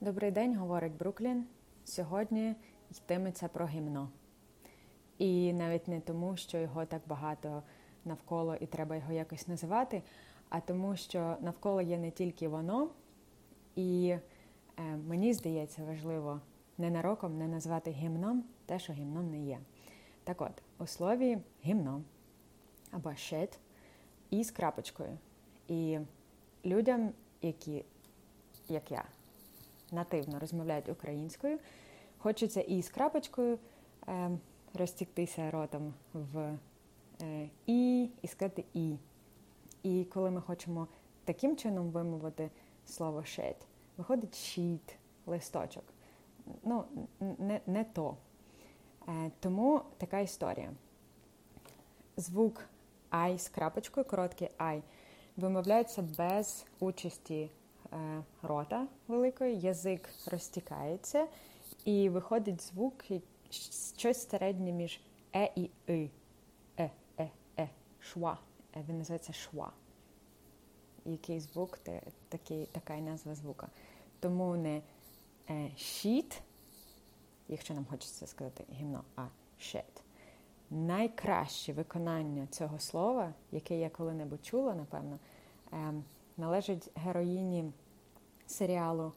Добрий день, говорить Бруклін. Сьогодні йтиметься про гімно. І навіть не тому, що його так багато навколо і треба його якось називати, а тому, що навколо є не тільки воно, і е, мені здається важливо ненароком не назвати гімном те, що гімном не є. Так от, у слові гімно або shit і з крапочкою. І людям, які, як я, нативно розмовляють українською, хочеться і з крапочкою е, розтіктися ротом в е, і і сказати і. І коли ми хочемо таким чином вимовити слово shit, виходить sheet, листочок. Ну, не, не то. Е, тому така історія. Звук I з крапочкою, короткий I, вимовляється без участі рота великої, язик розтікається, і виходить звук щось середнє між е і и. Е, е, е, шва. Е, він називається шва. Який звук, такий, така і назва звука. Тому не е, щит, якщо нам хочеться сказати гімно, а shit. Найкраще виконання цього слова, яке я коли-небудь чула, напевно, ем, належить героїні серіалу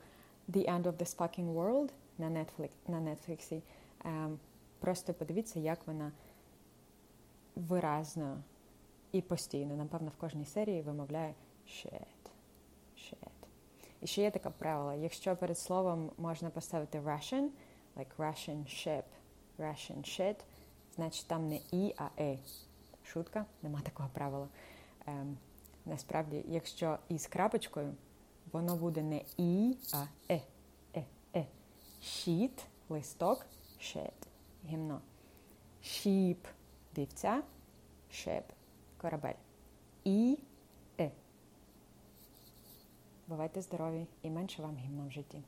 The End of the Fucking World на Netflix, на Netflix. Ем, просто подивіться, як вона виразно і постійно, напевно, в кожній серії вимовляє shit, shit. І ще є таке правило, якщо перед словом можна поставити Russian, like Russian ship, Russian shit, значить там не і, а е. Шутка, нема такого правила. Ем, Насправді, якщо із крапочкою, воно буде не і, а е, е, е. Щіт, листок, шет, гімно. Шіп, вівця, шеп, корабель. І е. Бувайте здорові і менше вам гімно в житті.